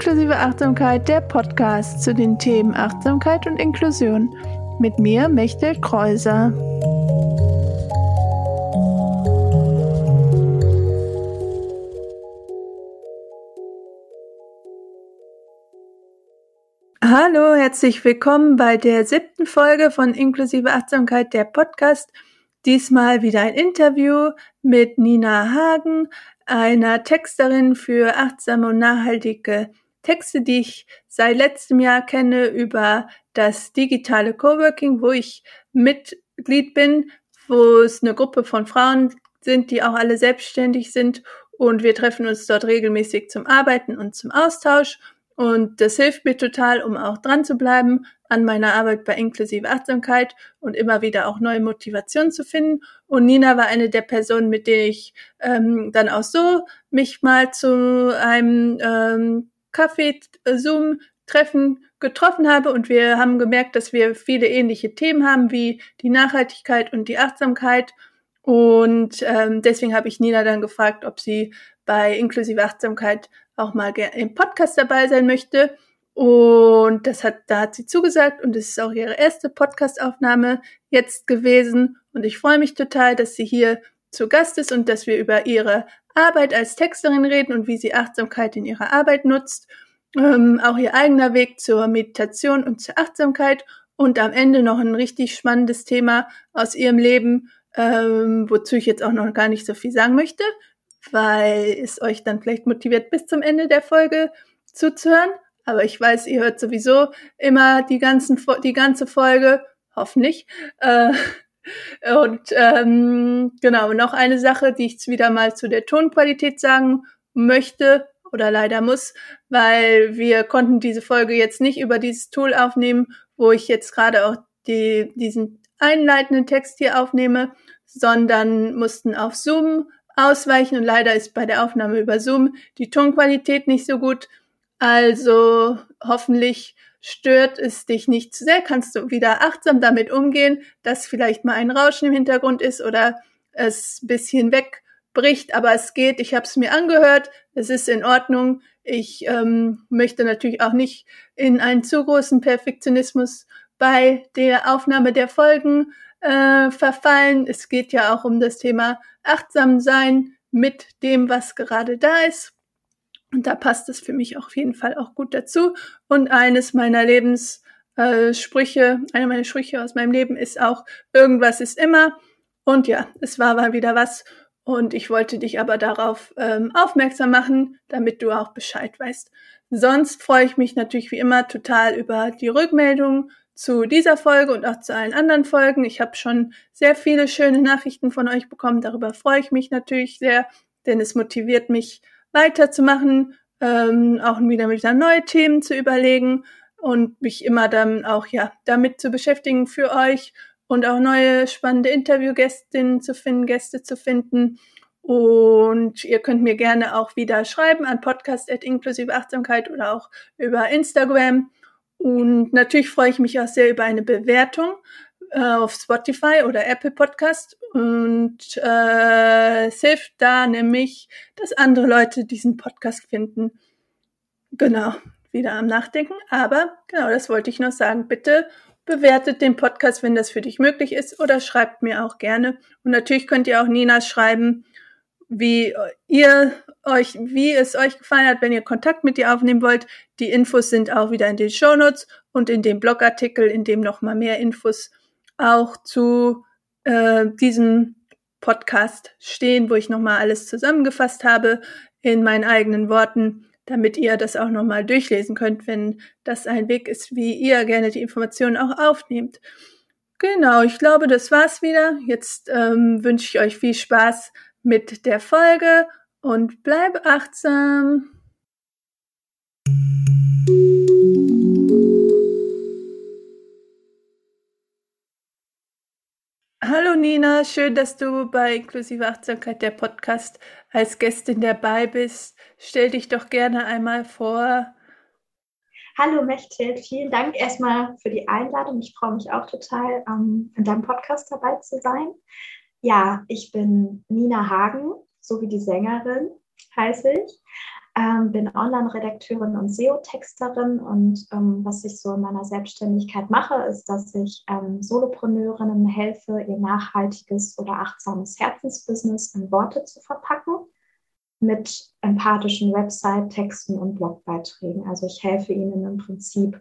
Inklusive Achtsamkeit, der Podcast zu den Themen Achtsamkeit und Inklusion. Mit mir, Mechtel Kreuser. Hallo, herzlich willkommen bei der siebten Folge von Inklusive Achtsamkeit, der Podcast. Diesmal wieder ein Interview mit Nina Hagen, einer Texterin für achtsame und nachhaltige Texte, die ich seit letztem Jahr kenne über das digitale Coworking, wo ich Mitglied bin, wo es eine Gruppe von Frauen sind, die auch alle selbstständig sind und wir treffen uns dort regelmäßig zum Arbeiten und zum Austausch und das hilft mir total, um auch dran zu bleiben an meiner Arbeit bei inklusive Achtsamkeit und immer wieder auch neue Motivationen zu finden. Und Nina war eine der Personen, mit denen ich ähm, dann auch so mich mal zu einem ähm, Kaffee-Zoom-Treffen getroffen habe und wir haben gemerkt, dass wir viele ähnliche Themen haben wie die Nachhaltigkeit und die Achtsamkeit. Und ähm, deswegen habe ich Nina dann gefragt, ob sie bei inklusive Achtsamkeit auch mal im Podcast dabei sein möchte. Und das hat, da hat sie zugesagt und es ist auch ihre erste Podcastaufnahme jetzt gewesen. Und ich freue mich total, dass sie hier zu Gast ist und dass wir über ihre Arbeit als Texterin reden und wie sie Achtsamkeit in ihrer Arbeit nutzt. Ähm, auch ihr eigener Weg zur Meditation und zur Achtsamkeit und am Ende noch ein richtig spannendes Thema aus ihrem Leben, ähm, wozu ich jetzt auch noch gar nicht so viel sagen möchte weil es euch dann vielleicht motiviert, bis zum Ende der Folge zuzuhören. Aber ich weiß, ihr hört sowieso immer die, ganzen, die ganze Folge, hoffentlich. Äh, und ähm, genau, noch eine Sache, die ich wieder mal zu der Tonqualität sagen möchte oder leider muss, weil wir konnten diese Folge jetzt nicht über dieses Tool aufnehmen, wo ich jetzt gerade auch die, diesen einleitenden Text hier aufnehme, sondern mussten auf Zoom ausweichen und leider ist bei der Aufnahme über Zoom die Tonqualität nicht so gut. Also hoffentlich stört es dich nicht zu sehr, kannst du wieder achtsam damit umgehen, dass vielleicht mal ein Rauschen im Hintergrund ist oder es bisschen wegbricht, aber es geht. Ich habe es mir angehört, es ist in Ordnung. Ich ähm, möchte natürlich auch nicht in einen zu großen Perfektionismus bei der Aufnahme der Folgen äh, verfallen. Es geht ja auch um das Thema achtsam sein mit dem, was gerade da ist. Und da passt es für mich auf jeden Fall auch gut dazu. Und eines meiner Lebenssprüche, äh, einer meiner Sprüche aus meinem Leben ist auch, irgendwas ist immer. Und ja, es war mal wieder was. Und ich wollte dich aber darauf ähm, aufmerksam machen, damit du auch Bescheid weißt. Sonst freue ich mich natürlich wie immer total über die Rückmeldung zu dieser Folge und auch zu allen anderen Folgen. Ich habe schon sehr viele schöne Nachrichten von euch bekommen. Darüber freue ich mich natürlich sehr, denn es motiviert mich weiterzumachen, ähm, auch wieder wieder neue Themen zu überlegen und mich immer dann auch ja damit zu beschäftigen für euch und auch neue spannende Interviewgästinnen zu finden, Gäste zu finden. Und ihr könnt mir gerne auch wieder schreiben an podcast oder auch über Instagram. Und natürlich freue ich mich auch sehr über eine Bewertung äh, auf Spotify oder Apple Podcast. Und äh, es hilft da nämlich, dass andere Leute diesen Podcast finden. Genau, wieder am Nachdenken. Aber genau, das wollte ich noch sagen. Bitte bewertet den Podcast, wenn das für dich möglich ist, oder schreibt mir auch gerne. Und natürlich könnt ihr auch Nina schreiben, wie ihr euch, wie es euch gefallen hat, wenn ihr Kontakt mit ihr aufnehmen wollt. Die Infos sind auch wieder in den Shownotes und in dem Blogartikel, in dem nochmal mehr Infos auch zu äh, diesem Podcast stehen, wo ich nochmal alles zusammengefasst habe in meinen eigenen Worten, damit ihr das auch nochmal durchlesen könnt, wenn das ein Weg ist, wie ihr gerne die Informationen auch aufnehmt. Genau, ich glaube, das war's wieder. Jetzt ähm, wünsche ich euch viel Spaß mit der Folge und bleib achtsam. Nina, schön, dass du bei Inklusive Achtsamkeit der Podcast als Gästin dabei bist. Stell dich doch gerne einmal vor. Hallo Mechthild, vielen Dank erstmal für die Einladung. Ich freue mich auch total, ähm, in deinem Podcast dabei zu sein. Ja, ich bin Nina Hagen, so wie die Sängerin heiße ich. Ähm, bin Online-Redakteurin und SEO-Texterin und ähm, was ich so in meiner Selbstständigkeit mache, ist, dass ich ähm, Solopreneurinnen helfe, ihr nachhaltiges oder achtsames Herzensbusiness in Worte zu verpacken mit empathischen Website-Texten und Blogbeiträgen. Also ich helfe ihnen im Prinzip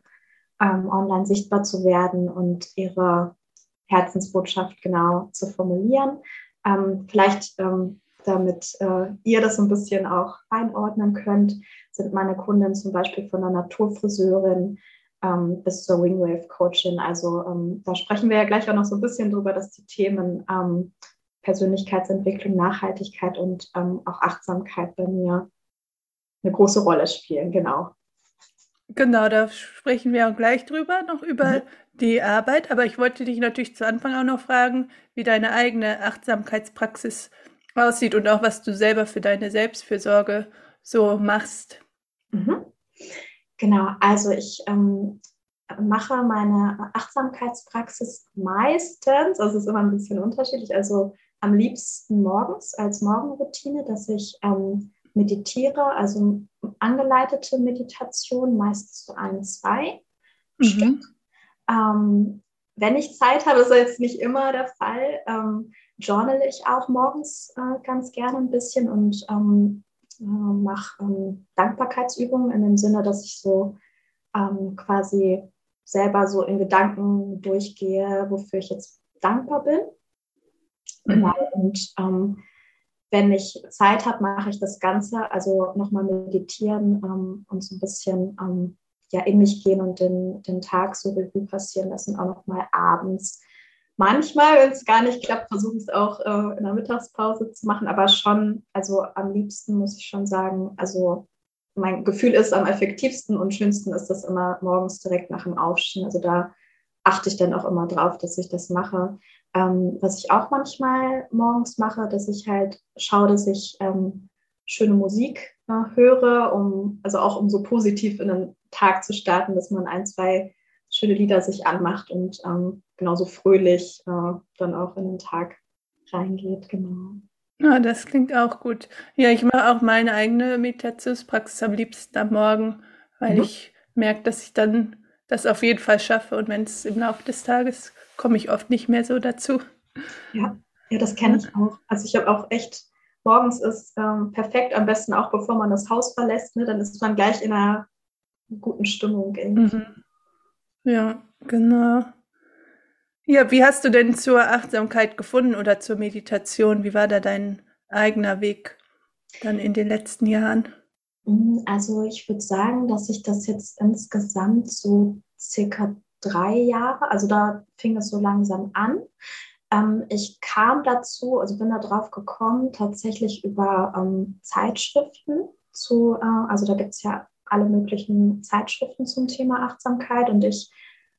ähm, online sichtbar zu werden und ihre Herzensbotschaft genau zu formulieren. Ähm, vielleicht ähm, damit äh, ihr das ein bisschen auch einordnen könnt, sind meine Kunden zum Beispiel von der Naturfriseurin ähm, bis zur Wingwave Coachin. Also ähm, da sprechen wir ja gleich auch noch so ein bisschen drüber, dass die Themen ähm, Persönlichkeitsentwicklung, Nachhaltigkeit und ähm, auch Achtsamkeit bei mir eine große Rolle spielen. Genau. Genau, da sprechen wir auch gleich drüber, noch über mhm. die Arbeit. Aber ich wollte dich natürlich zu Anfang auch noch fragen, wie deine eigene Achtsamkeitspraxis aussieht und auch was du selber für deine Selbstfürsorge so machst. Mhm. Genau, also ich ähm, mache meine Achtsamkeitspraxis meistens, also es ist immer ein bisschen unterschiedlich, also am liebsten morgens als Morgenroutine, dass ich ähm, meditiere, also angeleitete Meditation, meistens so ein, zwei mhm. Stück. Ähm, wenn ich Zeit habe, ist jetzt nicht immer der Fall, ähm, journal ich auch morgens äh, ganz gerne ein bisschen und ähm, äh, mache ähm, Dankbarkeitsübungen in dem Sinne, dass ich so ähm, quasi selber so in Gedanken durchgehe, wofür ich jetzt dankbar bin. Mhm. Genau. Und ähm, wenn ich Zeit habe, mache ich das Ganze, also nochmal meditieren ähm, und so ein bisschen ähm, ja, in mich gehen und den, den Tag so Revue passieren lassen, auch nochmal abends. Manchmal, wenn es gar nicht klappt, versuche ich es auch äh, in der Mittagspause zu machen, aber schon, also am liebsten muss ich schon sagen, also mein Gefühl ist, am effektivsten und schönsten ist das immer morgens direkt nach dem Aufstehen. Also da achte ich dann auch immer drauf, dass ich das mache. Ähm, was ich auch manchmal morgens mache, dass ich halt schaue, dass ich ähm, schöne Musik äh, höre, um, also auch um so positiv in den Tag zu starten, dass man ein, zwei schöne Lieder sich anmacht und ähm, genauso fröhlich äh, dann auch in den Tag reingeht, genau. Ja, das klingt auch gut. Ja, ich mache auch meine eigene Meditationspraxis am liebsten am Morgen, weil mhm. ich merke, dass ich dann das auf jeden Fall schaffe und wenn es im Laufe des Tages komme ich oft nicht mehr so dazu. Ja, ja das kenne ich auch. Also ich habe auch echt, morgens ist ähm, perfekt, am besten auch bevor man das Haus verlässt, ne, dann ist man gleich in einer guten Stimmung. Mhm. Ja, genau. Ja, wie hast du denn zur Achtsamkeit gefunden oder zur Meditation? Wie war da dein eigener Weg dann in den letzten Jahren? Mhm, also ich würde sagen, dass ich das jetzt insgesamt so circa drei Jahre, also da fing es so langsam an. Ähm, ich kam dazu, also bin da drauf gekommen, tatsächlich über ähm, Zeitschriften zu, äh, also da gibt es ja alle möglichen Zeitschriften zum Thema Achtsamkeit und ich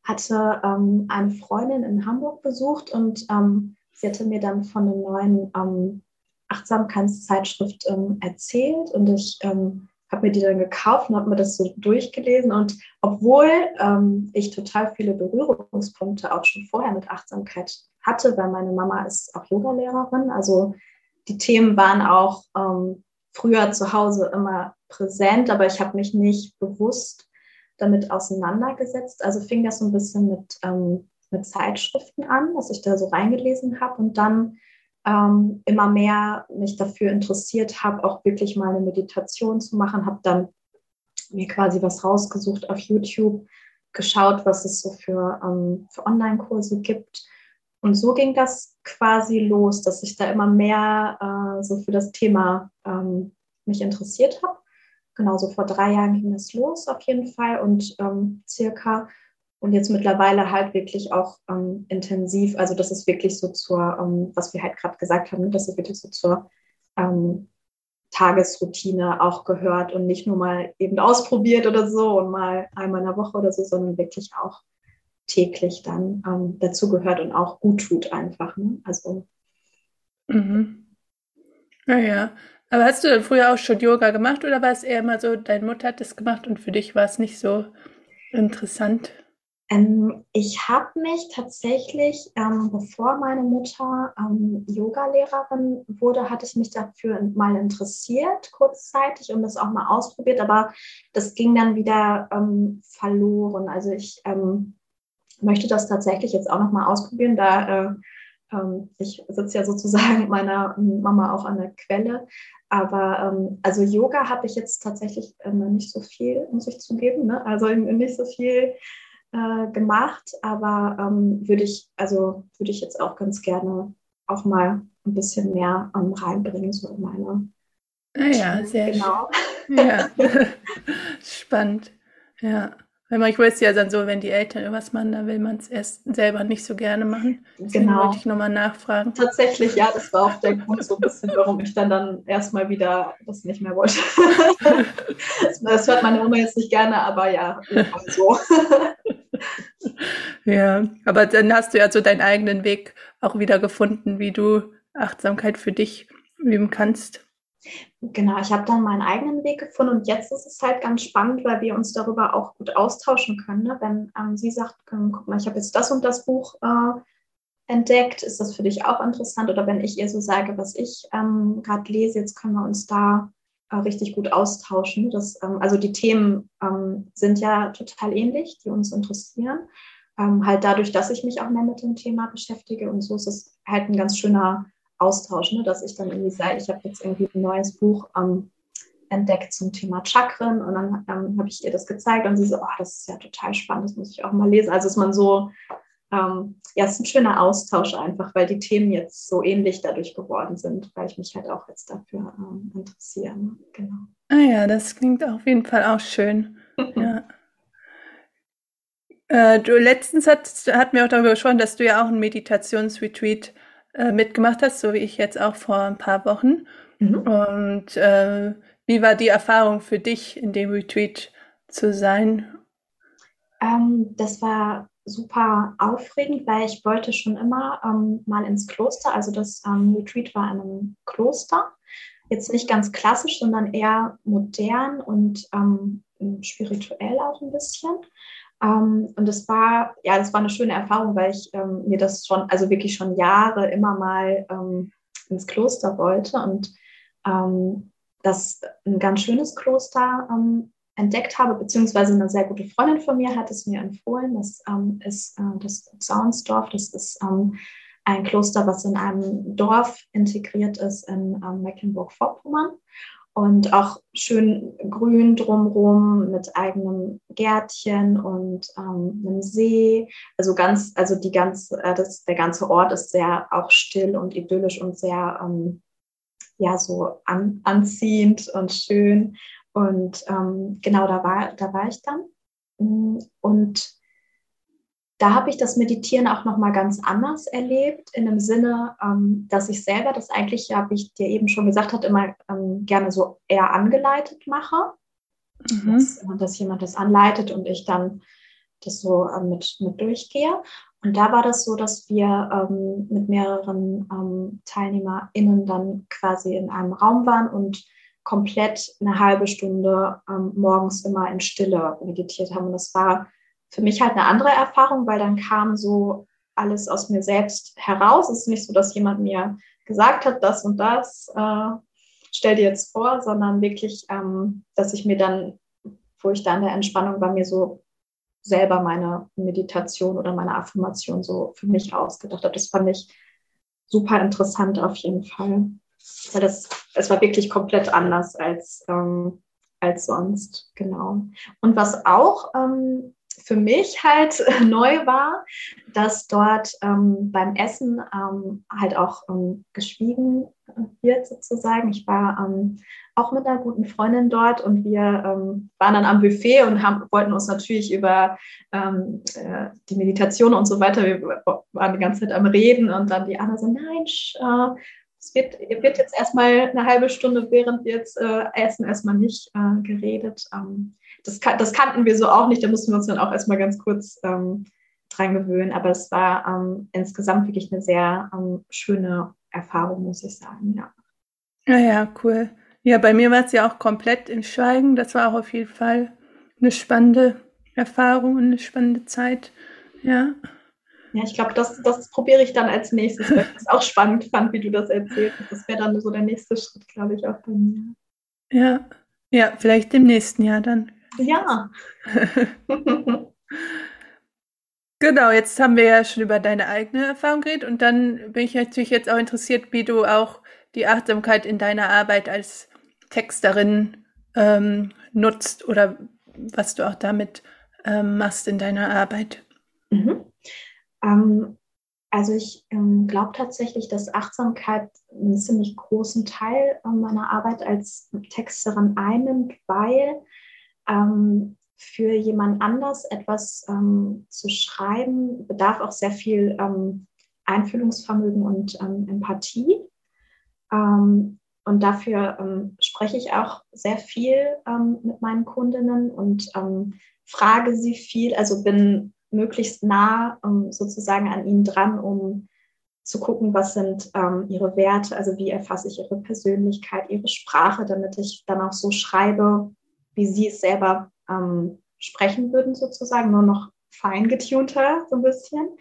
hatte ähm, eine Freundin in Hamburg besucht und ähm, sie hatte mir dann von einer neuen ähm, Achtsamkeitszeitschrift ähm, erzählt und ich ähm, habe mir die dann gekauft und habe mir das so durchgelesen. Und obwohl ähm, ich total viele Berührungspunkte auch schon vorher mit Achtsamkeit hatte, weil meine Mama ist auch Yogalehrerin, also die Themen waren auch ähm, früher zu Hause immer präsent, aber ich habe mich nicht bewusst damit auseinandergesetzt. Also fing das so ein bisschen mit, ähm, mit Zeitschriften an, dass ich da so reingelesen habe und dann ähm, immer mehr mich dafür interessiert habe, auch wirklich mal eine Meditation zu machen, habe dann mir quasi was rausgesucht auf YouTube, geschaut, was es so für, ähm, für Online-Kurse gibt. Und so ging das quasi los, dass ich da immer mehr äh, so für das Thema ähm, mich interessiert habe. Genauso vor drei Jahren ging es los auf jeden Fall und ähm, circa und jetzt mittlerweile halt wirklich auch ähm, intensiv. Also das ist wirklich so zur, ähm, was wir halt gerade gesagt haben, das ist wirklich so zur ähm, Tagesroutine auch gehört und nicht nur mal eben ausprobiert oder so und mal einmal in der Woche oder so, sondern wirklich auch täglich dann ähm, dazu gehört und auch gut tut einfach. Ne? Also. Mhm. Ja, ja. Aber hast du dann früher auch schon Yoga gemacht oder war es eher immer so, deine Mutter hat das gemacht und für dich war es nicht so interessant? Ähm, ich habe mich tatsächlich, ähm, bevor meine Mutter ähm, Yoga-Lehrerin wurde, hatte ich mich dafür mal interessiert, kurzzeitig, und das auch mal ausprobiert, aber das ging dann wieder ähm, verloren. Also ich ähm, möchte das tatsächlich jetzt auch noch mal ausprobieren, da äh, ähm, ich sitze ja sozusagen mit meiner Mama auch an der Quelle. Aber also Yoga habe ich jetzt tatsächlich äh, nicht so viel, muss ich zugeben. Ne? Also nicht so viel äh, gemacht, aber ähm, würde ich, also würde ich jetzt auch ganz gerne auch mal ein bisschen mehr ähm, reinbringen, so in meine. Ah ja, sehr genau. Ja. Spannend. Ja. Weil manchmal ist ja dann so, wenn die Eltern irgendwas machen, dann will man es erst selber nicht so gerne machen. Deswegen genau. wollte ich nochmal nachfragen. Tatsächlich, ja, das war auch der Grund so ein bisschen, warum ich dann, dann erstmal wieder das nicht mehr wollte. das hört meine Mama jetzt nicht gerne, aber ja, so. ja, aber dann hast du ja so deinen eigenen Weg auch wieder gefunden, wie du Achtsamkeit für dich üben kannst. Genau, ich habe dann meinen eigenen Weg gefunden und jetzt ist es halt ganz spannend, weil wir uns darüber auch gut austauschen können. Ne? Wenn ähm, sie sagt, ähm, guck mal, ich habe jetzt das und das Buch äh, entdeckt, ist das für dich auch interessant? Oder wenn ich ihr so sage, was ich ähm, gerade lese, jetzt können wir uns da äh, richtig gut austauschen. Das, ähm, also die Themen ähm, sind ja total ähnlich, die uns interessieren. Halt dadurch, dass ich mich auch mehr mit dem Thema beschäftige und so ist es halt ein ganz schöner Austausch, ne? dass ich dann irgendwie sage, ich habe jetzt irgendwie ein neues Buch ähm, entdeckt zum Thema Chakren und dann ähm, habe ich ihr das gezeigt und sie so, oh, das ist ja total spannend, das muss ich auch mal lesen. Also ist man so, ähm, ja, es ist ein schöner Austausch einfach, weil die Themen jetzt so ähnlich dadurch geworden sind, weil ich mich halt auch jetzt dafür ähm, interessiere. Ne? Genau. Ah ja, das klingt auf jeden Fall auch schön. ja. Äh, du letztens hat, hatten wir auch darüber gesprochen, dass du ja auch ein Meditationsretreat äh, mitgemacht hast, so wie ich jetzt auch vor ein paar Wochen. Mhm. Und äh, wie war die Erfahrung für dich, in dem Retreat zu sein? Ähm, das war super aufregend, weil ich wollte schon immer ähm, mal ins Kloster. Also das ähm, Retreat war in einem Kloster. Jetzt nicht ganz klassisch, sondern eher modern und ähm, spirituell auch ein bisschen. Ähm, und das war, ja, das war eine schöne Erfahrung, weil ich ähm, mir das schon, also wirklich schon Jahre immer mal ähm, ins Kloster wollte und ähm, das ein ganz schönes Kloster ähm, entdeckt habe, beziehungsweise eine sehr gute Freundin von mir hat es mir empfohlen. Das ähm, ist äh, das Zaunsdorf, das ist ein Kloster, was in einem Dorf integriert ist in Mecklenburg-Vorpommern und auch schön grün drumherum mit eigenem Gärtchen und ähm, einem See. Also ganz, also die ganze, äh, das, der ganze Ort ist sehr auch still und idyllisch und sehr ähm, ja so an, anziehend und schön. Und ähm, genau da war, da war ich dann. Und da habe ich das Meditieren auch noch mal ganz anders erlebt, in dem Sinne, ähm, dass ich selber das eigentlich, ja, wie ich dir eben schon gesagt habe, immer ähm, gerne so eher angeleitet mache. Mhm. Dass, äh, dass, jemand das anleitet und ich dann das so äh, mit, mit durchgehe. Und da war das so, dass wir ähm, mit mehreren TeilnehmerInnen dann quasi in einem Raum waren und komplett eine halbe Stunde morgens immer in Stille meditiert haben. Und das war für mich halt eine andere Erfahrung, weil dann kam so alles aus mir selbst heraus. Es ist nicht so, dass jemand mir gesagt hat, das und das, äh, stell dir jetzt vor, sondern wirklich, ähm, dass ich mir dann, wo ich da in der Entspannung war, mir so selber meine Meditation oder meine Affirmation so für mich ausgedacht habe. Das fand ich super interessant auf jeden Fall. Weil das, es war wirklich komplett anders als, ähm, als sonst, genau. Und was auch ähm, für mich halt neu war, dass dort ähm, beim Essen ähm, halt auch ähm, geschwiegen wird sozusagen. Ich war ähm, auch mit einer guten Freundin dort und wir ähm, waren dann am Buffet und haben, wollten uns natürlich über ähm, äh, die Meditation und so weiter, wir waren die ganze Zeit am Reden und dann die Anna so, nein, äh, es wird, wird jetzt erstmal eine halbe Stunde, während wir jetzt äh, essen, erstmal nicht äh, geredet. Ähm, das, das, kannten wir so auch nicht, da mussten wir uns dann auch erstmal ganz kurz ähm, dran gewöhnen. Aber es war ähm, insgesamt wirklich eine sehr ähm, schöne Erfahrung, muss ich sagen, ja. Ja, ja, cool. Ja, bei mir war es ja auch komplett im Schweigen. Das war auch auf jeden Fall eine spannende Erfahrung und eine spannende Zeit. Ja. Ja, ich glaube, das, das probiere ich dann als nächstes, weil ich es auch spannend fand, wie du das erzählst. Das wäre dann so der nächste Schritt, glaube ich, auch bei mir. Ja, ja, vielleicht im nächsten Jahr dann. Ja. genau, jetzt haben wir ja schon über deine eigene Erfahrung geredet und dann bin ich natürlich jetzt auch interessiert, wie du auch die Achtsamkeit in deiner Arbeit als Texterin ähm, nutzt oder was du auch damit ähm, machst in deiner Arbeit. Mhm. Ähm, also ich ähm, glaube tatsächlich, dass Achtsamkeit einen ziemlich großen Teil äh, meiner Arbeit als Texterin einnimmt, weil ähm, für jemand anders etwas ähm, zu schreiben bedarf auch sehr viel ähm, Einfühlungsvermögen und ähm, Empathie. und dafür spreche ich auch sehr viel mit meinen Kundinnen und frage sie viel, also bin möglichst nah sozusagen an ihnen dran, um zu gucken, was sind ähm, ihre Werte, also wie erfasse ich ihre Persönlichkeit, ihre Sprache, damit ich dann auch so schreibe, wie sie es selber ähm, sprechen würden, sozusagen, nur noch fein getunter so ein bisschen.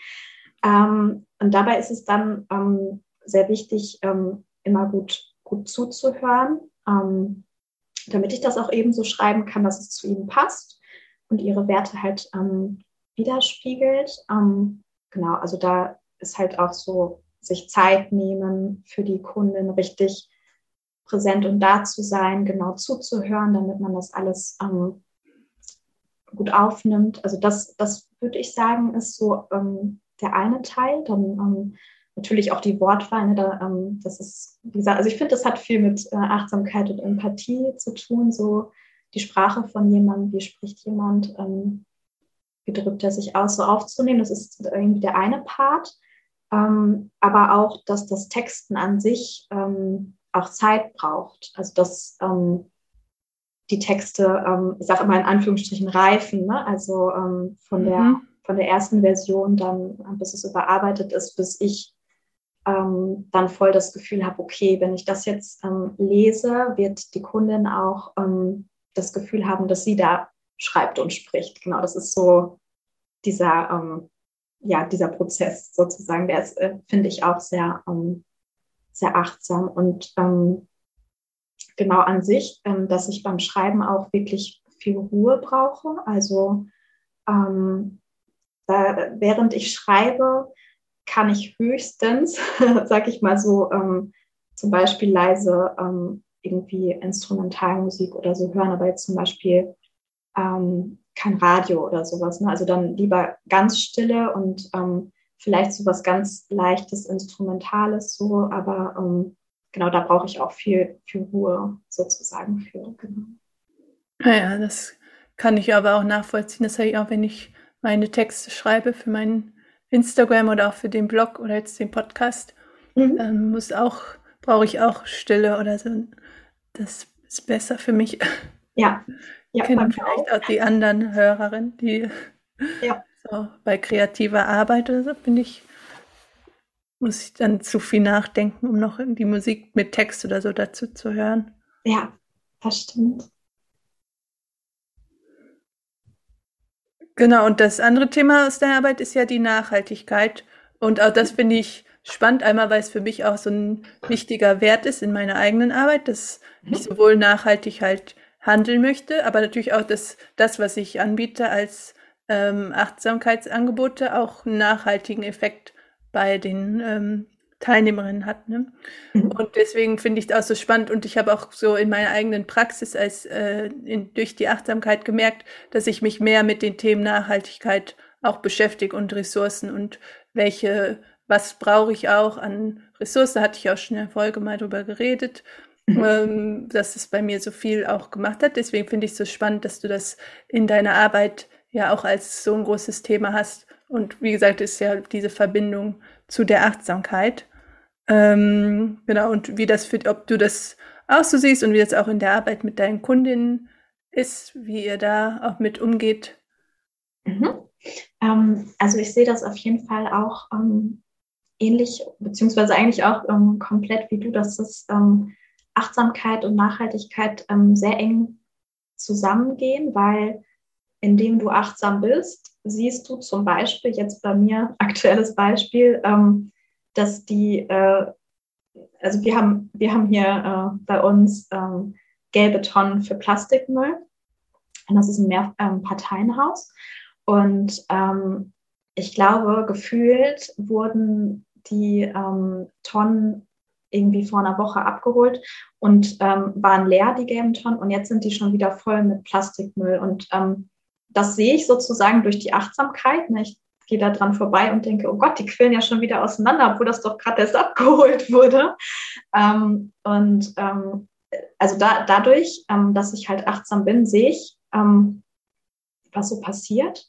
Ähm, und dabei ist es dann ähm, sehr wichtig, ähm, immer gut, gut zuzuhören, ähm, damit ich das auch eben so schreiben kann, dass es zu ihnen passt und ihre Werte halt ähm, widerspiegelt. Genau, also da ist halt auch so, sich Zeit nehmen für die Kundin richtig präsent und da zu sein, genau zuzuhören, damit man das alles ähm, gut aufnimmt. Also das, das würde ich sagen, ist so ähm, der eine Teil. Dann ähm, natürlich auch die Wortwahl. Ne, da, ähm, das ist, wie gesagt, also ich finde, das hat viel mit äh, Achtsamkeit und Empathie zu tun. So die Sprache von jemandem, wie spricht jemand, ähm, wie drückt er sich aus, so aufzunehmen. Das ist irgendwie der eine Part. Ähm, aber auch, dass das Texten an sich ähm, auch Zeit braucht. Also dass ähm, die Texte, ähm, ich sage immer in Anführungsstrichen, reifen. Ne? Also ähm, von, mhm. der, von der ersten Version dann, bis es überarbeitet ist, bis ich ähm, dann voll das Gefühl habe, okay, wenn ich das jetzt lese, wird die Kundin auch das Gefühl haben, dass sie da schreibt und spricht. Genau, das ist so dieser, ähm, ja, dieser Prozess sozusagen. Der ist, äh, finde ich, auch sehr, ähm, sehr achtsam und ähm, genau an sich, ähm, dass ich beim Schreiben auch wirklich viel Ruhe brauche. Also ähm, da, während ich schreibe, kann ich höchstens, sag ich mal so, ähm, zum Beispiel leise irgendwie Instrumentalmusik oder so hören, aber jetzt zum Beispiel ähm, kein Radio oder sowas. Ne? Also dann lieber ganz stille und ähm, vielleicht so was ganz leichtes, Instrumentales so, aber ähm, genau, da brauche ich auch viel, viel Ruhe sozusagen für. Genau. Naja, das kann ich aber auch nachvollziehen. Das habe ich auch, wenn ich meine Texte schreibe für meinen Instagram oder auch für den Blog oder jetzt den Podcast. Mhm. Ähm, muss auch, brauche ich auch Stille oder so. Das ist besser für mich. Ja, ja, kennen vielleicht auch. auch die anderen Hörerinnen, die ja. So bei kreativer Arbeit oder so, finde ich, muss ich dann zu viel nachdenken, um noch die Musik mit Text oder so dazu zu hören. Ja, das stimmt. Genau, und das andere Thema aus der Arbeit ist ja die Nachhaltigkeit. Und auch das finde ich spannend, einmal weil es für mich auch so ein wichtiger Wert ist in meiner eigenen Arbeit, dass ich mhm. sowohl nachhaltig halt handeln möchte, aber natürlich auch, dass das, was ich anbiete als ähm, Achtsamkeitsangebote, auch einen nachhaltigen Effekt bei den ähm, Teilnehmerinnen hat. Ne? Mhm. Und deswegen finde ich das auch so spannend und ich habe auch so in meiner eigenen Praxis als äh, in, durch die Achtsamkeit gemerkt, dass ich mich mehr mit den Themen Nachhaltigkeit auch beschäftige und Ressourcen und welche, was brauche ich auch an Ressourcen, hatte ich auch schon in der Folge mal drüber geredet Mhm. ähm, dass es bei mir so viel auch gemacht hat. Deswegen finde ich es so spannend, dass du das in deiner Arbeit ja auch als so ein großes Thema hast. Und wie gesagt, ist ja diese Verbindung zu der Achtsamkeit. Ähm, genau, und wie das für, ob du das auch so siehst und wie das auch in der Arbeit mit deinen Kundinnen ist, wie ihr da auch mit umgeht. Mhm. Ähm, also ich sehe das auf jeden Fall auch ähm, ähnlich, beziehungsweise eigentlich auch ähm, komplett wie du, dass es ähm, Achtsamkeit und Nachhaltigkeit ähm, sehr eng zusammengehen, weil indem du achtsam bist, siehst du zum Beispiel, jetzt bei mir aktuelles Beispiel, ähm, dass die, äh, also wir haben, wir haben hier äh, bei uns ähm, gelbe Tonnen für Plastikmüll. Und das ist ein Mehrparteienhaus. Ähm, und ähm, ich glaube, gefühlt wurden die ähm, Tonnen irgendwie vor einer Woche abgeholt und ähm, waren leer, die gelben Tonnen. Und jetzt sind die schon wieder voll mit Plastikmüll. Und ähm, das sehe ich sozusagen durch die Achtsamkeit. Ne? Ich gehe da dran vorbei und denke, oh Gott, die quillen ja schon wieder auseinander, obwohl das doch gerade erst abgeholt wurde. Ähm, und ähm, also da, dadurch, ähm, dass ich halt achtsam bin, sehe ich, ähm, was so passiert.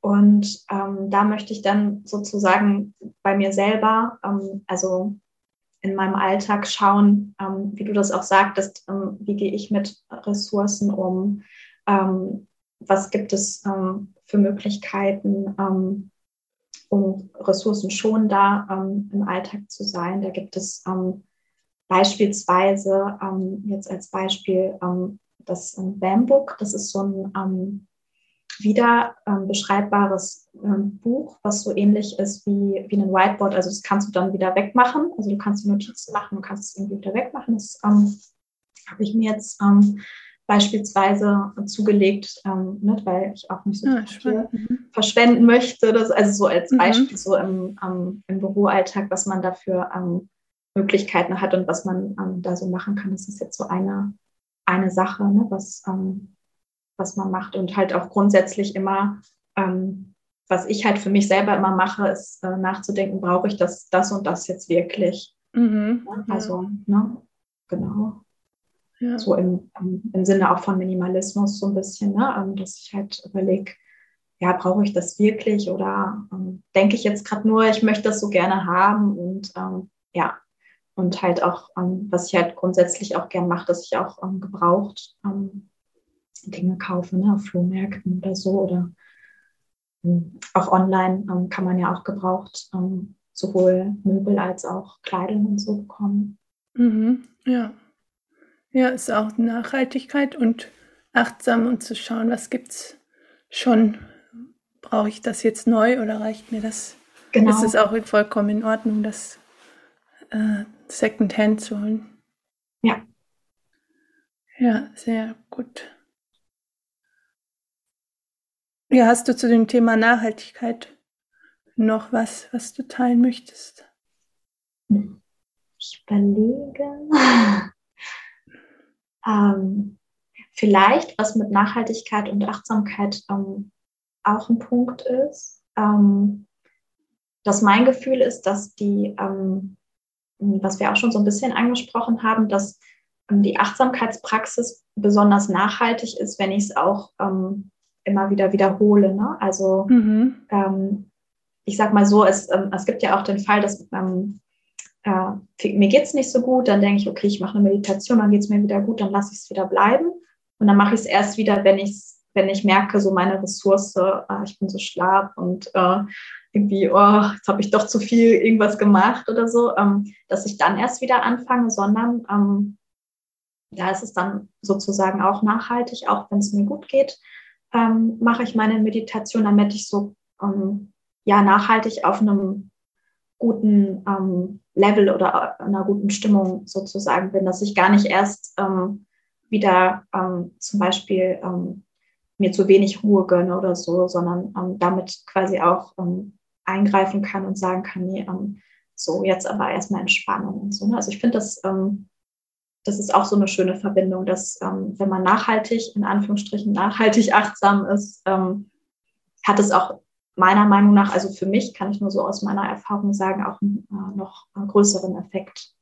Und ähm, da möchte ich dann sozusagen bei mir selber, ähm, also in meinem Alltag schauen, wie du das auch sagtest, wie gehe ich mit Ressourcen um, ähm, was gibt es ähm, für Möglichkeiten, ähm, um ressourcenschonender ähm, im Alltag zu sein. Da gibt es ähm, beispielsweise, ähm, jetzt als Beispiel, ähm, das Bambook, das ist so ein wieder beschreibbares Buch, was so ähnlich ist wie, wie ein Whiteboard. Also das kannst du dann wieder wegmachen. Also du kannst die Notizen machen, du kannst es irgendwie wieder wegmachen. Das habe ich mir jetzt beispielsweise zugelegt, ähm, ne, weil ich auch nicht so ah, viel mhm. verschwenden möchte. Das, also so als mhm. Beispiel mhm. so im, um, im Büroalltag, was man dafür ähm, Möglichkeiten hat und was man ähm, da so machen kann. Das ist jetzt so eine, eine Sache, ne, was, ähm, was man macht und halt auch grundsätzlich immer, ähm, was ich halt für mich selber immer mache, ist äh, nachzudenken, brauche ich das, das und das jetzt wirklich? Mhm. Also, ne, genau. Ja. So im, im, Sinne auch von Minimalismus so ein bisschen, ne? Ähm, dass ich halt überlege, ja, brauche ich das wirklich oder ähm, denke ich jetzt gerade nur, ich möchte das so gerne haben und ähm, ja, und halt auch, ähm, was ich halt grundsätzlich auch gern mache, dass ich auch ähm, gebraucht ähm, Dinge kaufe, ne, auf Flohmärkten oder so oder auch online kann man ja auch gebraucht sowohl Möbel als auch Kleidung und so bekommen. Mhm, ja. Ja, ist auch Nachhaltigkeit und achtsam und zu schauen, was gibt's schon. Brauche ich das jetzt neu oder reicht mir das? Genau. Ist es auch vollkommen in Ordnung, das äh, Secondhand zu holen? Ja. Ja, sehr gut. Ja, hast du zu dem Thema Nachhaltigkeit noch was, was du teilen möchtest? Ich überlege. Ähm, vielleicht, was mit Nachhaltigkeit und Achtsamkeit ähm, auch ein Punkt ist, ähm, dass mein Gefühl ist, dass die, ähm, was wir auch schon so ein bisschen angesprochen haben, dass ähm, die Achtsamkeitspraxis besonders nachhaltig ist, wenn ich es auch ähm, immer wieder wiederhole. Ne? Also mhm. ich sag mal so, es, es gibt ja auch den Fall, dass äh, mir geht es nicht so gut, dann denke ich, okay, ich mache eine Meditation, dann geht es mir wieder gut, dann lasse ich es wieder bleiben. Und dann mache ich es erst wieder, wenn ich wenn ich merke, so meine Ressource, äh, ich bin so schlapp und äh, irgendwie, oh, jetzt habe ich doch zu viel irgendwas gemacht oder so, ähm, dass ich dann erst wieder anfange, sondern ähm, da ist es dann sozusagen auch nachhaltig, auch wenn es mir gut geht, ähm, mache ich meine Meditation, damit ich so ähm, ja nachhaltig auf einem guten ähm, Level oder einer guten Stimmung sozusagen bin, dass ich gar nicht erst ähm, wieder ähm, zum Beispiel ähm, mir zu wenig Ruhe gönne oder so, sondern ähm, damit quasi auch ähm, eingreifen kann und sagen kann, nee, ähm, so jetzt aber erstmal Entspannung und so. Ne? Also ich finde das, ähm, das ist auch so eine schöne Verbindung, dass ähm, wenn man nachhaltig, in Anführungsstrichen nachhaltig achtsam ist, ähm, hat es auch meiner Meinung nach, also für mich kann ich nur so aus meiner Erfahrung sagen, auch äh, noch einen größeren Effekt.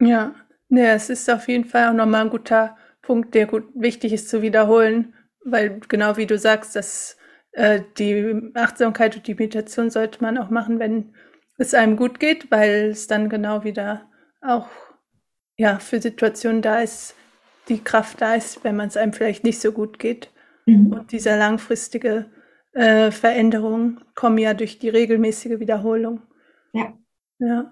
Ja, ja, es ist auf jeden Fall auch nochmal ein guter Punkt, der gut wichtig ist zu wiederholen, weil genau wie du sagst, dass äh, die Achtsamkeit und die Meditation sollte man auch machen, wenn es einem gut geht, weil es dann genau wieder auch ja für Situationen da ist, die Kraft da ist, wenn man es einem vielleicht nicht so gut geht. Mhm. Und dieser langfristige äh, Veränderungen kommen ja durch die regelmäßige Wiederholung. Ja. Ja.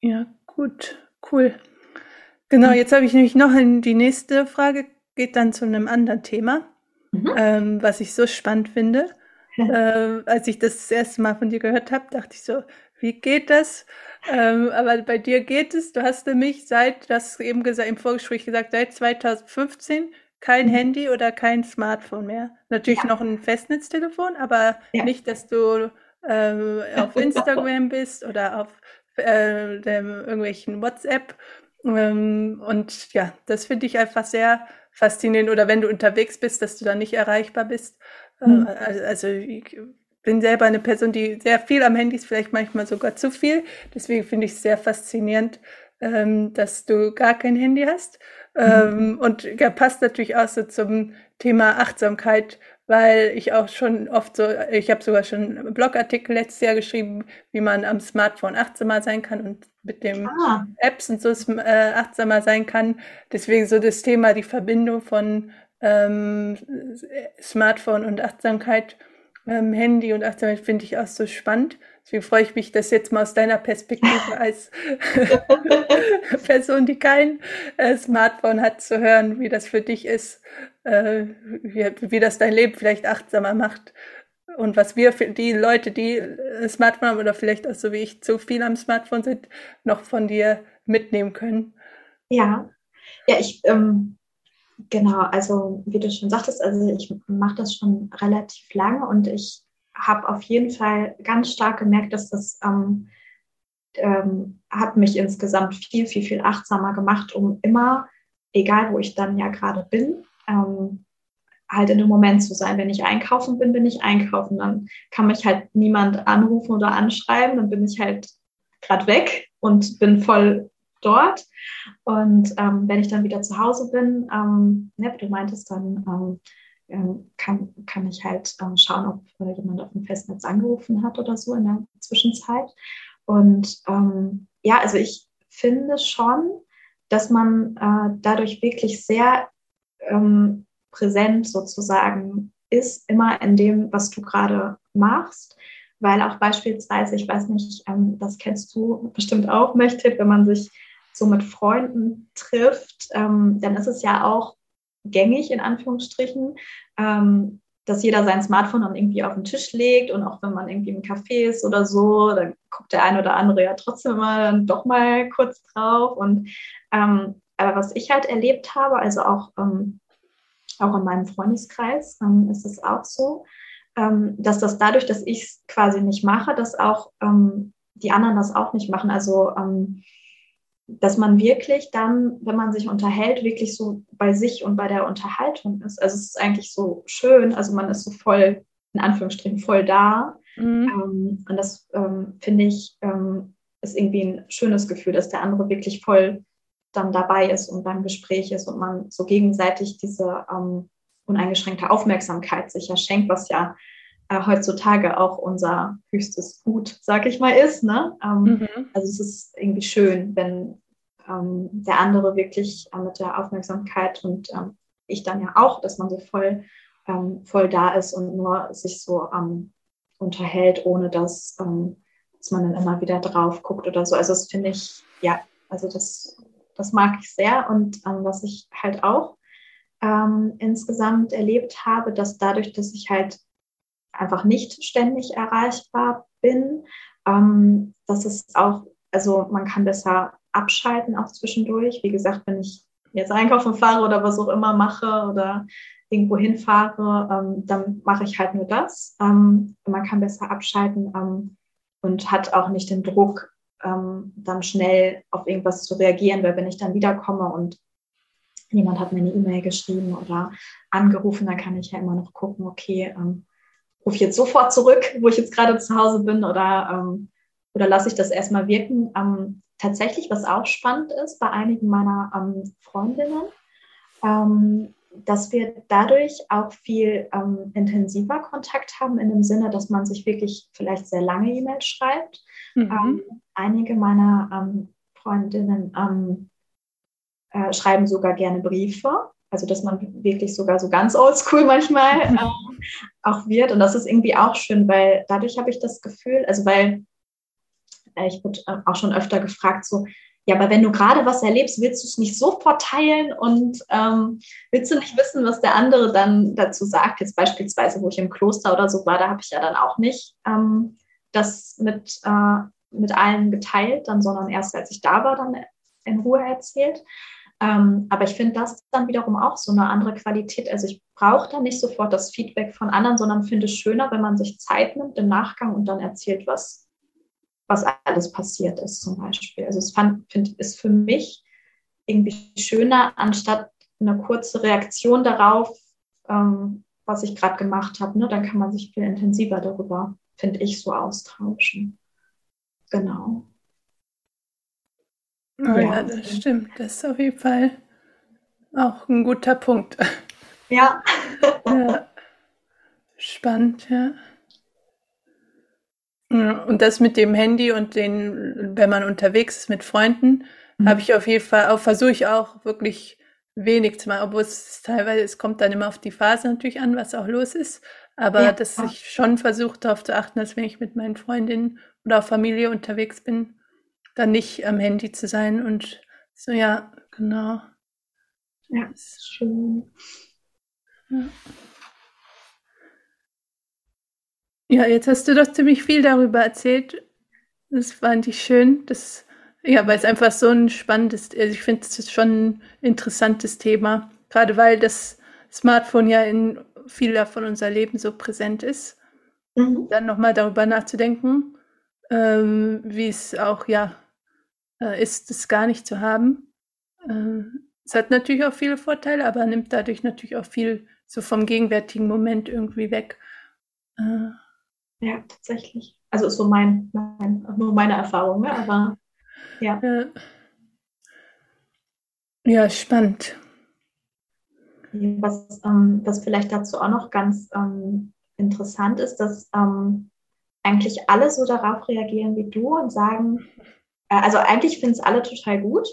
Ja, gut, cool. Genau, jetzt habe ich nämlich noch die nächste Frage geht dann zu einem anderen Thema, mhm. ähm, was ich so spannend finde. äh, als ich das, das erste Mal von dir gehört habe, dachte ich so, wie geht das? Ähm, aber bei dir geht es. Du hast nämlich seit, das eben gesagt, im Vorgespräch gesagt, seit 2015 kein mhm. Handy oder kein Smartphone mehr. Natürlich ja. noch ein Festnetztelefon, aber ja. nicht, dass du äh, auf Instagram bist oder auf äh, dem, irgendwelchen WhatsApp. Ähm, und ja, das finde ich einfach sehr faszinierend. Oder wenn du unterwegs bist, dass du dann nicht erreichbar bist. Äh, mhm. also ich bin selber eine Person, die sehr viel am Handy ist, vielleicht manchmal sogar zu viel. Deswegen finde ich es sehr faszinierend, ähm, dass du gar kein Handy hast. Ähm, und ja, passt natürlich auch so zum Thema Achtsamkeit, weil ich auch schon oft so, ich habe sogar schon Blogartikel letztes Jahr geschrieben, wie man am Smartphone achtsamer sein kann und mit den ah. Apps und so äh, achtsamer sein kann. Deswegen so das Thema, die Verbindung von ähm, Smartphone und Achtsamkeit, ähm, Handy und Achtsamkeit finde ich auch so spannend. Deswegen freue ich mich, das jetzt mal aus deiner Perspektive als Person, die kein äh, Smartphone hat, zu hören, wie das für dich ist, äh, wie, wie das dein Leben vielleicht achtsamer macht und was wir für die Leute, die ein Smartphone haben oder vielleicht auch so wie ich zu viel am Smartphone sind, noch von dir mitnehmen können. Ja, ja, ich ähm, genau, also wie du schon sagtest, also ich mache das schon relativ lange und ich habe auf jeden Fall ganz stark gemerkt, dass das ähm, ähm, hat mich insgesamt viel, viel, viel achtsamer gemacht, um immer, egal wo ich dann ja gerade bin, ähm, halt in dem Moment zu sein. Wenn ich einkaufen bin, bin ich einkaufen. Dann kann mich halt niemand anrufen oder anschreiben. Dann bin ich halt gerade weg und bin voll dort. Und ähm, wenn ich dann wieder zu Hause bin, ähm, ja, wie du meintest, dann ähm, ähm, kann, kann ich halt ähm, schauen, ob äh, jemand auf dem Festnetz angerufen hat oder so in der Zwischenzeit. Und ähm, ja, also ich finde schon, dass man äh, dadurch wirklich sehr präsent sozusagen ist, immer in dem, was du gerade machst. Weil auch beispielsweise, ich weiß nicht, das kennst du bestimmt auch, möchte, wenn man sich so mit Freunden trifft, ähm, dann ist es ja auch gängig, in Anführungsstrichen, ähm, dass jeder sein Smartphone dann irgendwie auf den Tisch legt und auch wenn man irgendwie im Café ist oder so, dann guckt der eine oder andere ja trotzdem immer dann doch mal kurz drauf. Und ähm, aber was ich halt erlebt habe, also auch, ähm, auch in meinem Freundeskreis ähm, ist es auch so, ähm, dass das dadurch, dass ich es quasi nicht mache, dass auch ähm, die anderen das auch nicht machen. Also dass man wirklich dann, wenn man sich unterhält, wirklich so bei sich und bei der Unterhaltung ist. Also es ist eigentlich so schön, also man ist so voll, in Anführungsstrichen, voll da. Mhm. Ähm, und das ähm, finde ich, ähm, ist irgendwie ein schönes Gefühl, dass der andere wirklich voll dann dabei ist und beim Gespräch ist und man so gegenseitig diese ähm, uneingeschränkte Aufmerksamkeit sich ja schenkt, was ja äh, heutzutage auch unser höchstes Gut, sag ich mal, ist. Ne? Ähm, mhm. Also es ist irgendwie schön, wenn ähm, der andere wirklich äh, mit der Aufmerksamkeit und ähm, ich dann ja auch, dass man so voll, ähm, voll da ist und nur sich so ähm, unterhält, ohne dass, ähm, dass man dann immer wieder drauf guckt oder so. Also das finde ich, ja, also das, das mag ich sehr. Und was ich halt auch insgesamt erlebt habe, dass dadurch, dass ich halt einfach nicht ständig erreichbar bin, ähm, dass es auch, also man kann besser abschalten auch zwischendurch. Wie gesagt, wenn ich jetzt einkaufen fahre oder was auch immer mache oder irgendwo hinfahre, ähm, dann mache ich halt nur das. Ähm, man kann besser abschalten ähm, und hat auch nicht den Druck, ähm, dann schnell auf irgendwas zu reagieren, weil wenn ich dann wiederkomme und jemand hat mir eine E-Mail geschrieben oder angerufen, dann kann ich ja immer noch gucken, okay, ähm, rufe ich jetzt sofort zurück, wo ich jetzt gerade zu Hause bin oder, ähm, oder lasse ich das erstmal wirken. Ähm, tatsächlich, was auch spannend ist bei einigen meiner ähm, Freundinnen, ähm, dass wir dadurch auch viel ähm, intensiver Kontakt haben, in dem Sinne, dass man sich wirklich vielleicht sehr lange E-Mails schreibt. Mhm. Ähm, einige meiner Freundinnen äh, schreiben sogar gerne Briefe also dass man wirklich sogar so ganz oldschool manchmal äh, auch wird. Und das ist irgendwie auch schön, weil dadurch habe ich das Gefühl, also weil äh, ich wurde auch schon öfter gefragt, so, ja, aber wenn du gerade was erlebst, willst du es nicht sofort teilen und ähm, willst du nicht wissen, was der andere dann dazu sagt. Jetzt beispielsweise, wo ich im Kloster oder so war, da habe ich ja dann auch nicht ähm, das mit, äh, mit allen geteilt, dann, sondern erst als ich da war, dann in Ruhe erzählt. Ähm, aber ich finde das dann wiederum auch so eine andere Qualität. Also ich brauche da nicht sofort das Feedback von anderen, sondern finde es schöner, wenn man sich Zeit nimmt im Nachgang und dann erzählt, was was alles passiert ist zum Beispiel. Also es fand, find, ist für mich irgendwie schöner, anstatt eine kurze Reaktion darauf, ähm, was ich gerade gemacht habe. Ne? Dann kann man sich viel intensiver darüber, finde ich, so austauschen. Genau. Oh, ja. das stimmt. Das ist auf jeden Fall auch ein guter Punkt. Ja. ja. Spannend, ja. Und das mit dem Handy und den, wenn man unterwegs ist mit Freunden, mhm. habe ich auf jeden Fall auch, versuche ich auch wirklich wenig zu machen, obwohl es teilweise, es kommt dann immer auf die Phase natürlich an, was auch los ist. Aber ja. dass ich schon versuche darauf zu achten, dass wenn ich mit meinen Freundinnen oder auch Familie unterwegs bin, dann nicht am Handy zu sein und so, ja, genau. Ja, schön. Ja. Ja, jetzt hast du doch ziemlich viel darüber erzählt. Das fand ich schön. Das, ja, weil es einfach so ein spannendes, also ich finde es schon ein interessantes Thema. Gerade weil das Smartphone ja in vieler von unser Leben so präsent ist. Mhm. Dann nochmal darüber nachzudenken, ähm, wie es auch, ja, äh, ist, es gar nicht zu haben. Äh, es hat natürlich auch viele Vorteile, aber nimmt dadurch natürlich auch viel so vom gegenwärtigen Moment irgendwie weg. Äh, ja, tatsächlich. Also ist so mein, mein nur meine Erfahrung, ne? aber ja. ja. Spannend. Was, ähm, was vielleicht dazu auch noch ganz ähm, interessant ist, dass ähm, eigentlich alle so darauf reagieren wie du und sagen, also eigentlich finden es alle total gut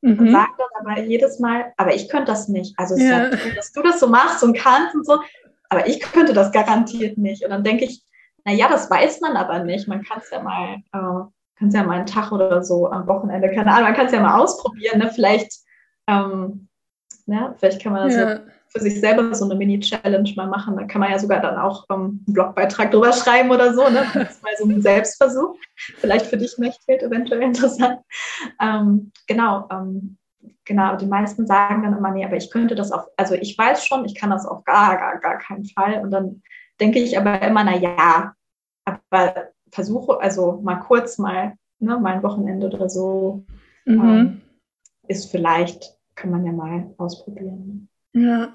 mhm. und sagen dann aber jedes Mal, aber ich könnte das nicht. Also es ja. ist ja cool, dass du das so machst und kannst und so, aber ich könnte das garantiert nicht. Und dann denke ich, naja, das weiß man aber nicht. Man kann es ja mal, äh, kann es ja mal einen Tag oder so am Wochenende, keine Ahnung, man kann es ja mal ausprobieren. Ne? Vielleicht, ähm, ne? vielleicht kann man das ja. für sich selber so eine Mini-Challenge mal machen. Da kann man ja sogar dann auch ähm, einen Blogbeitrag drüber schreiben oder so. Ne? So ein Selbstversuch. Vielleicht für dich, Mechthild, eventuell interessant. Ähm, genau. Ähm, genau, die meisten sagen dann immer, nee, aber ich könnte das auf, also ich weiß schon, ich kann das auf gar, gar, gar keinen Fall. Und dann denke ich aber immer, na ja, aber versuche, also mal kurz mal, ne, mal ein Wochenende oder so, mhm. ähm, ist vielleicht, kann man ja mal ausprobieren. Ja,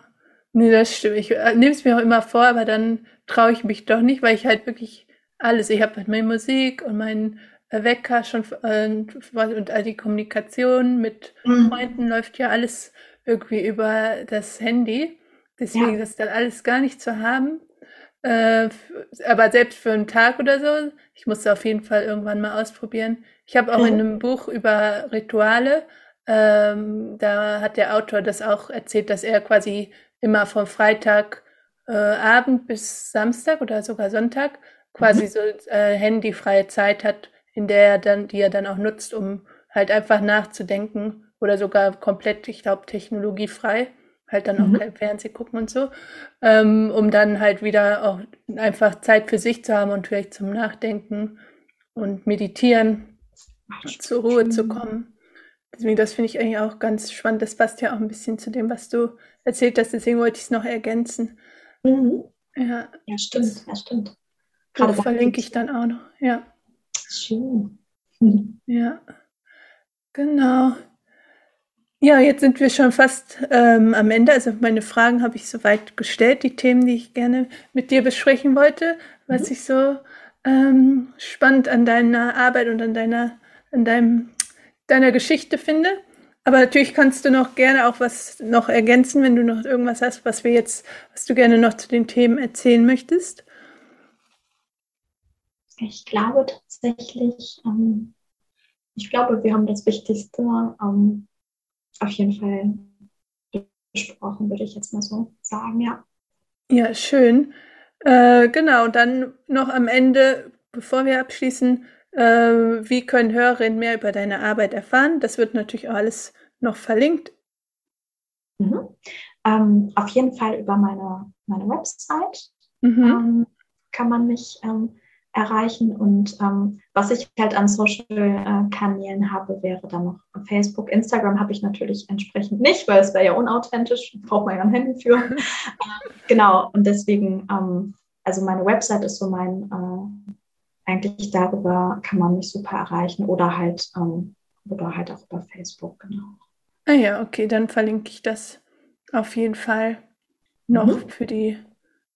nee, das stimmt. Ich äh, nehme es mir auch immer vor, aber dann traue ich mich doch nicht, weil ich halt wirklich alles, ich habe halt meine Musik und meinen äh, Wecker schon äh, und all die Kommunikation mit mhm. Freunden läuft ja alles irgendwie über das Handy. Deswegen ja. ist dann alles gar nicht zu haben. Äh, aber selbst für einen Tag oder so, ich musste auf jeden Fall irgendwann mal ausprobieren. Ich habe auch mhm. in einem Buch über Rituale, ähm, da hat der Autor das auch erzählt, dass er quasi immer vom Freitag äh, bis Samstag oder sogar Sonntag quasi mhm. so äh, handyfreie Zeit hat, in der er dann, die er dann auch nutzt, um halt einfach nachzudenken oder sogar komplett, ich glaube, technologiefrei halt dann auch mhm. kein Fernsehen gucken und so, ähm, um dann halt wieder auch einfach Zeit für sich zu haben und vielleicht zum Nachdenken und Meditieren zur Ruhe zu kommen. Deswegen, das finde ich eigentlich auch ganz spannend. Das passt ja auch ein bisschen zu dem, was du erzählt hast. Deswegen wollte ich es noch ergänzen. Mhm. Ja, ja, stimmt. Ja, stimmt. Gerade verlinke ich dann auch noch. Ja. Schön. Ja, genau. Ja, jetzt sind wir schon fast ähm, am Ende. Also meine Fragen habe ich soweit gestellt, die Themen, die ich gerne mit dir besprechen wollte, was mhm. ich so ähm, spannend an deiner Arbeit und an deiner, an deinem, deiner Geschichte finde. Aber natürlich kannst du noch gerne auch was noch ergänzen, wenn du noch irgendwas hast, was wir jetzt, was du gerne noch zu den Themen erzählen möchtest. Ich glaube tatsächlich, ähm, ich glaube, wir haben das Wichtigste ähm, auf jeden Fall besprochen, würde ich jetzt mal so sagen, ja. Ja, schön. Äh, genau, dann noch am Ende, bevor wir abschließen, äh, wie können Hörerinnen mehr über deine Arbeit erfahren? Das wird natürlich auch alles noch verlinkt. Mhm. Ähm, auf jeden Fall über meine, meine Website mhm. ähm, kann man mich ähm, erreichen. Und ähm, was ich halt an Social-Kanälen habe, wäre dann noch Facebook. Instagram habe ich natürlich entsprechend nicht, weil es wäre ja unauthentisch, braucht man ja ein Handy für. äh, genau, und deswegen, ähm, also meine Website ist so mein, äh, eigentlich darüber kann man mich super erreichen oder halt, ähm, oder halt auch über Facebook, genau. Ah ja, okay, dann verlinke ich das auf jeden Fall noch mhm. für die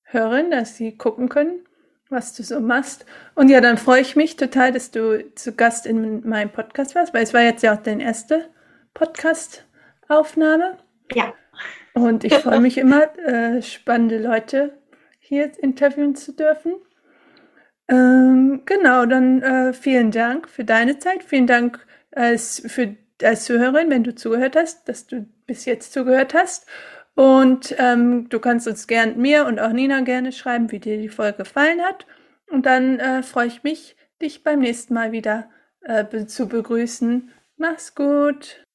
Hörerin, dass sie gucken können was du so machst. Und ja, dann freue ich mich total, dass du zu Gast in meinem Podcast warst, weil es war jetzt ja auch deine erste Podcast-Aufnahme. Ja. Und ich freue mich immer, äh, spannende Leute hier interviewen zu dürfen. Ähm, genau, dann äh, vielen Dank für deine Zeit. Vielen Dank als, für, als Zuhörerin, wenn du zugehört hast, dass du bis jetzt zugehört hast. Und ähm, du kannst uns gern mir und auch Nina gerne schreiben, wie dir die Folge gefallen hat. Und dann äh, freue ich mich, dich beim nächsten Mal wieder äh, zu begrüßen. Mach's gut.